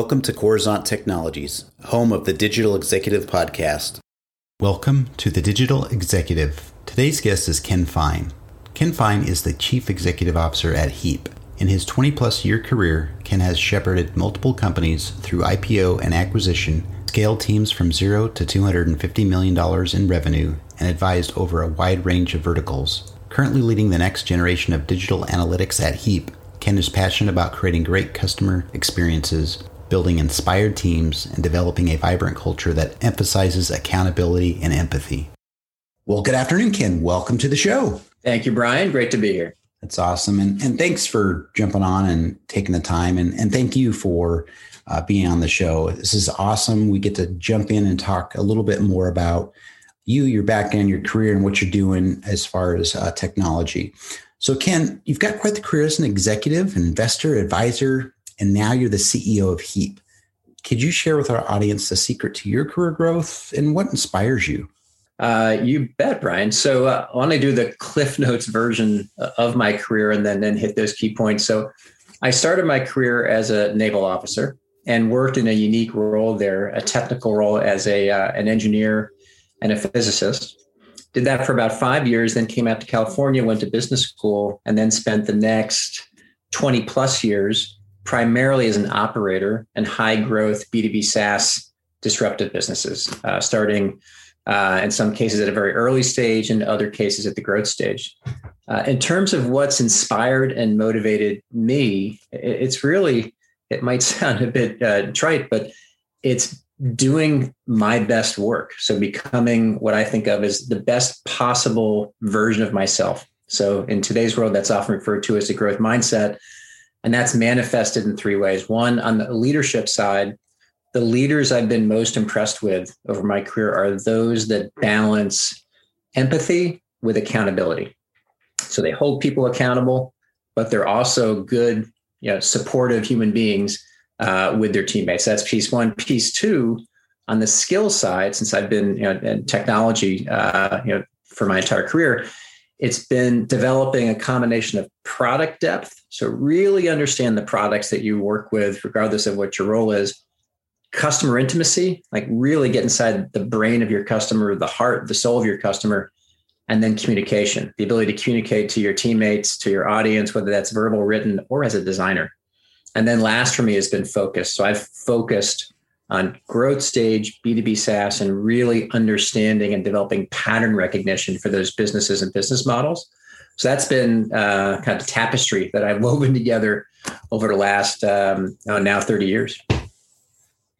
Welcome to Coruzant Technologies, home of the Digital Executive Podcast. Welcome to the Digital Executive. Today's guest is Ken Fine. Ken Fine is the Chief Executive Officer at Heap. In his 20 plus year career, Ken has shepherded multiple companies through IPO and acquisition, scaled teams from zero to $250 million in revenue, and advised over a wide range of verticals. Currently leading the next generation of digital analytics at Heap, Ken is passionate about creating great customer experiences building inspired teams, and developing a vibrant culture that emphasizes accountability and empathy. Well, good afternoon, Ken. Welcome to the show. Thank you, Brian. Great to be here. That's awesome. And, and thanks for jumping on and taking the time. And, and thank you for uh, being on the show. This is awesome. We get to jump in and talk a little bit more about you, your background, your career, and what you're doing as far as uh, technology. So, Ken, you've got quite the career as an executive, an investor, advisor, and now you're the CEO of Heap. Could you share with our audience the secret to your career growth and what inspires you? Uh, you bet, Brian. So uh, I want to do the Cliff Notes version of my career and then, then hit those key points. So I started my career as a naval officer and worked in a unique role there, a technical role as a uh, an engineer and a physicist. Did that for about five years, then came out to California, went to business school, and then spent the next 20 plus years primarily as an operator and high growth B2B SaaS disruptive businesses, uh, starting uh, in some cases at a very early stage, and other cases at the growth stage. Uh, in terms of what's inspired and motivated me, it's really, it might sound a bit uh, trite, but it's doing my best work. So becoming what I think of as the best possible version of myself. So in today's world, that's often referred to as a growth mindset and that's manifested in three ways. One, on the leadership side, the leaders I've been most impressed with over my career are those that balance empathy with accountability. So they hold people accountable, but they're also good, you know, supportive human beings uh, with their teammates. That's piece one. Piece two, on the skill side, since I've been you know, in technology, uh, you know, for my entire career, it's been developing a combination of product depth. So, really understand the products that you work with, regardless of what your role is. Customer intimacy, like really get inside the brain of your customer, the heart, the soul of your customer. And then communication, the ability to communicate to your teammates, to your audience, whether that's verbal, written, or as a designer. And then last for me has been focus. So, I've focused on growth stage B2B SaaS and really understanding and developing pattern recognition for those businesses and business models. So that's been uh, kind of tapestry that I've woven together over the last um, oh, now 30 years.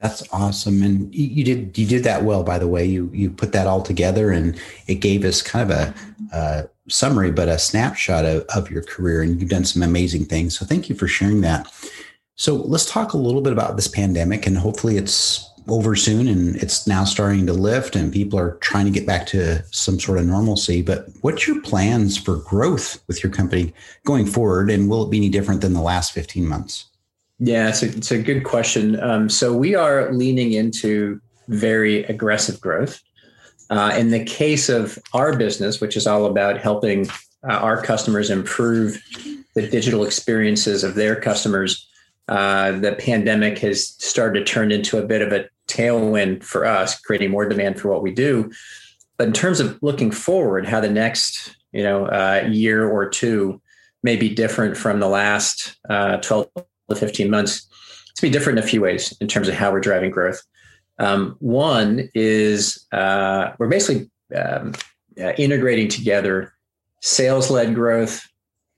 That's awesome, and you did you did that well. By the way, you you put that all together, and it gave us kind of a, a summary, but a snapshot of, of your career, and you've done some amazing things. So thank you for sharing that. So let's talk a little bit about this pandemic, and hopefully it's over soon and it's now starting to lift and people are trying to get back to some sort of normalcy. But what's your plans for growth with your company going forward? And will it be any different than the last 15 months? Yeah, it's a, it's a good question. Um, so we are leaning into very aggressive growth. Uh, in the case of our business, which is all about helping uh, our customers improve the digital experiences of their customers, uh, the pandemic has started to turn into a bit of a tailwind for us, creating more demand for what we do. But in terms of looking forward, how the next you know uh, year or two may be different from the last uh, 12 to 15 months, it's be different in a few ways in terms of how we're driving growth. Um, one is uh, we're basically um, uh, integrating together sales led growth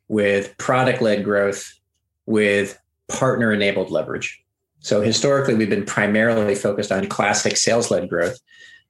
with product led growth with partner enabled leverage. So historically, we've been primarily focused on classic sales led growth.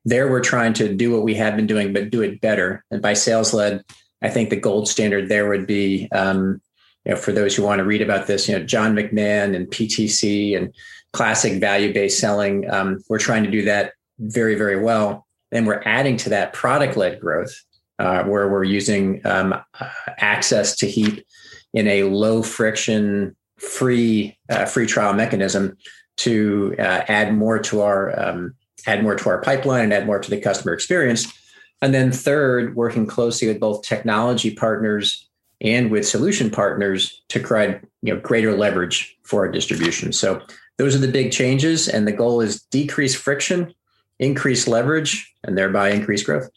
There, we're trying to do what we have been doing, but do it better. And by sales led, I think the gold standard there would be, um, you know, for those who want to read about this, you know, John McMahon and PTC and classic value based selling. Um, we're trying to do that very, very well. And we're adding to that product led growth, uh, where we're using um, uh, access to Heap in a low friction, free uh, free trial mechanism to uh, add more to our um, add more to our pipeline and add more to the customer experience. And then third, working closely with both technology partners and with solution partners to create you know greater leverage for our distribution. So those are the big changes. And the goal is decrease friction, increase leverage, and thereby increase growth.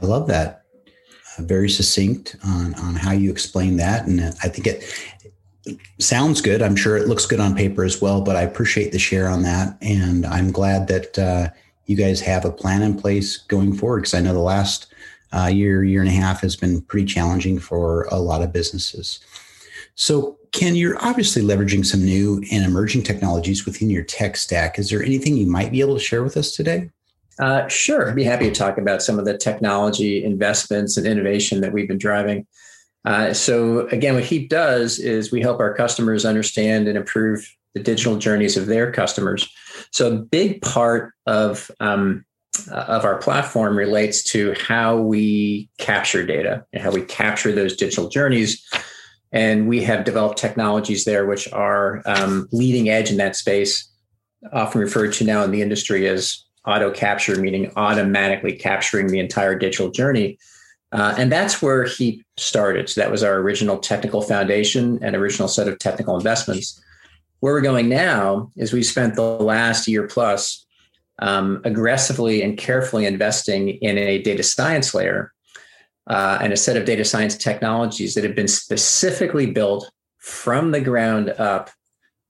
I love that. Uh, very succinct on, on how you explain that. And I think it, sounds good. I'm sure it looks good on paper as well, but I appreciate the share on that. And I'm glad that uh, you guys have a plan in place going forward because I know the last uh, year, year and a half has been pretty challenging for a lot of businesses. So, Ken, you're obviously leveraging some new and emerging technologies within your tech stack. Is there anything you might be able to share with us today? Uh, sure. I'd be happy to talk about some of the technology investments and innovation that we've been driving. Uh, so, again, what Heap does is we help our customers understand and improve the digital journeys of their customers. So, a big part of um, of our platform relates to how we capture data and how we capture those digital journeys and we have developed technologies there which are um, leading edge in that space, often referred to now in the industry as auto capture, meaning automatically capturing the entire digital journey. Uh, and that's where he started. So that was our original technical foundation and original set of technical investments. Where we're going now is we spent the last year plus um, aggressively and carefully investing in a data science layer uh, and a set of data science technologies that have been specifically built from the ground up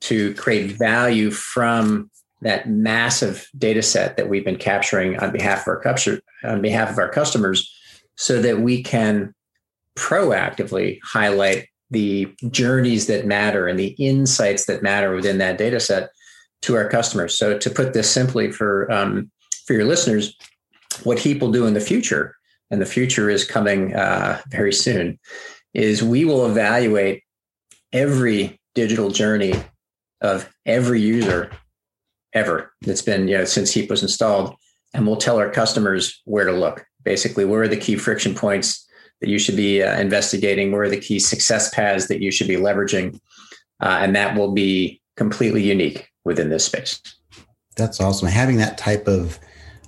to create value from that massive data set that we've been capturing on behalf of our on behalf of our customers so that we can proactively highlight the journeys that matter and the insights that matter within that data set to our customers. So to put this simply for um, for your listeners, what Heap will do in the future and the future is coming uh, very soon, is we will evaluate every digital journey of every user ever that's been, you know, since Heap was installed. And we'll tell our customers where to look. Basically, where are the key friction points that you should be uh, investigating? Where are the key success paths that you should be leveraging? Uh, and that will be completely unique within this space. That's awesome. Having that type of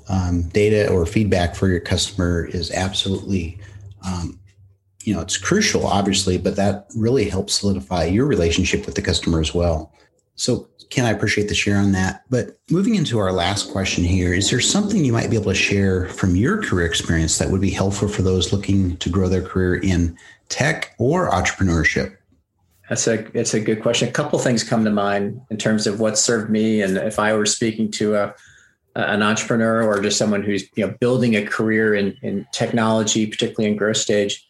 um, data or feedback for your customer is absolutely um, you know it's crucial obviously but that really helps solidify your relationship with the customer as well so ken i appreciate the share on that but moving into our last question here is there something you might be able to share from your career experience that would be helpful for those looking to grow their career in tech or entrepreneurship that's a it's a good question a couple things come to mind in terms of what served me and if i were speaking to a an entrepreneur or just someone who's you know building a career in, in technology, particularly in growth stage.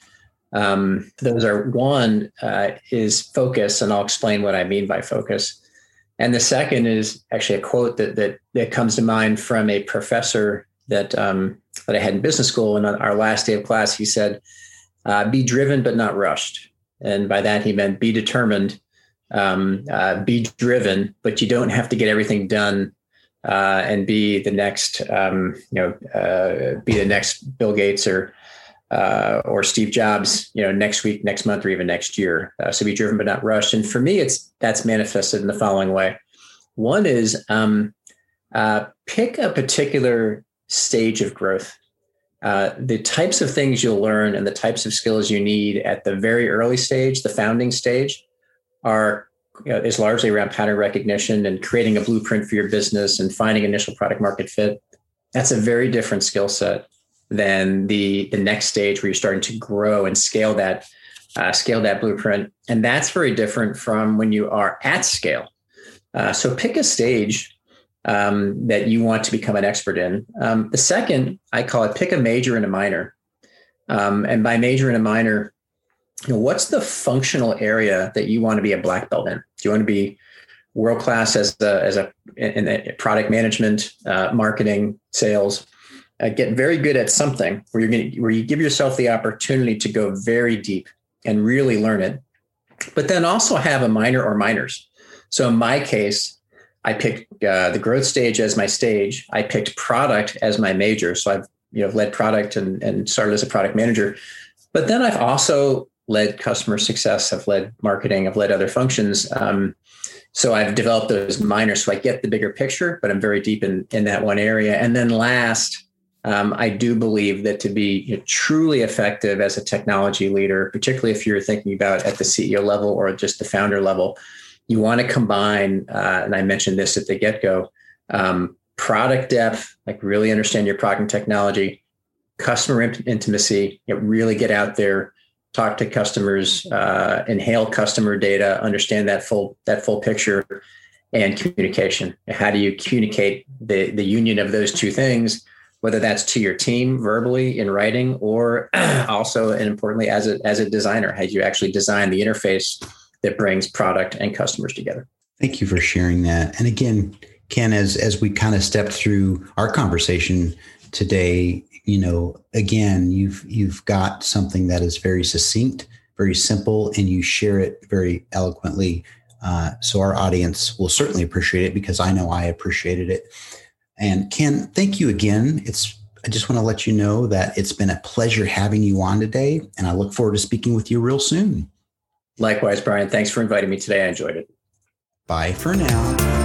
Um, those are one uh, is focus, and I'll explain what I mean by focus. And the second is actually a quote that that that comes to mind from a professor that um, that I had in business school. And on our last day of class, he said, uh, "Be driven but not rushed." And by that he meant be determined, um, uh, be driven, but you don't have to get everything done uh, and be the next, um, you know, uh, be the next Bill Gates or uh, or Steve Jobs, you know, next week, next month, or even next year. Uh, so be driven but not rushed. And for me, it's that's manifested in the following way. One is um, uh, pick a particular stage of growth. Uh, the types of things you'll learn and the types of skills you need at the very early stage, the founding stage, are you know, is largely around pattern recognition and creating a blueprint for your business and finding initial product market fit. That's a very different skill set than the the next stage where you're starting to grow and scale that uh, scale that blueprint, and that's very different from when you are at scale. Uh, so pick a stage um, that you want to become an expert in. Um, the second, I call it pick a major and a minor. Um, and by major and a minor, you know, what's the functional area that you want to be a black belt in? Do you want to be world class as a, as a in, in product management, uh, marketing, sales? Uh, get very good at something where you're going where you give yourself the opportunity to go very deep and really learn it, but then also have a minor or minors. So in my case, I picked uh, the growth stage as my stage. I picked product as my major. So I've you know led product and, and started as a product manager. But then I've also led customer success, I've led marketing, I've led other functions. Um, so I've developed those minors so I get the bigger picture, but I'm very deep in, in that one area. And then last, um, I do believe that to be you know, truly effective as a technology leader, particularly if you're thinking about at the CEO level or just the founder level, you want to combine, uh, and I mentioned this at the get go, um, product depth, like really understand your product and technology, customer intimacy, you know, really get out there, talk to customers, uh, inhale customer data, understand that full that full picture, and communication. How do you communicate the the union of those two things? Whether that's to your team verbally in writing, or also and importantly as a as a designer, how you actually design the interface that brings product and customers together. Thank you for sharing that. And again, Ken, as as we kind of stepped through our conversation today, you know, again, you've you've got something that is very succinct, very simple, and you share it very eloquently. Uh, so our audience will certainly appreciate it because I know I appreciated it. And Ken, thank you again. It's I just want to let you know that it's been a pleasure having you on today, and I look forward to speaking with you real soon. Likewise, Brian. Thanks for inviting me today. I enjoyed it. Bye for now.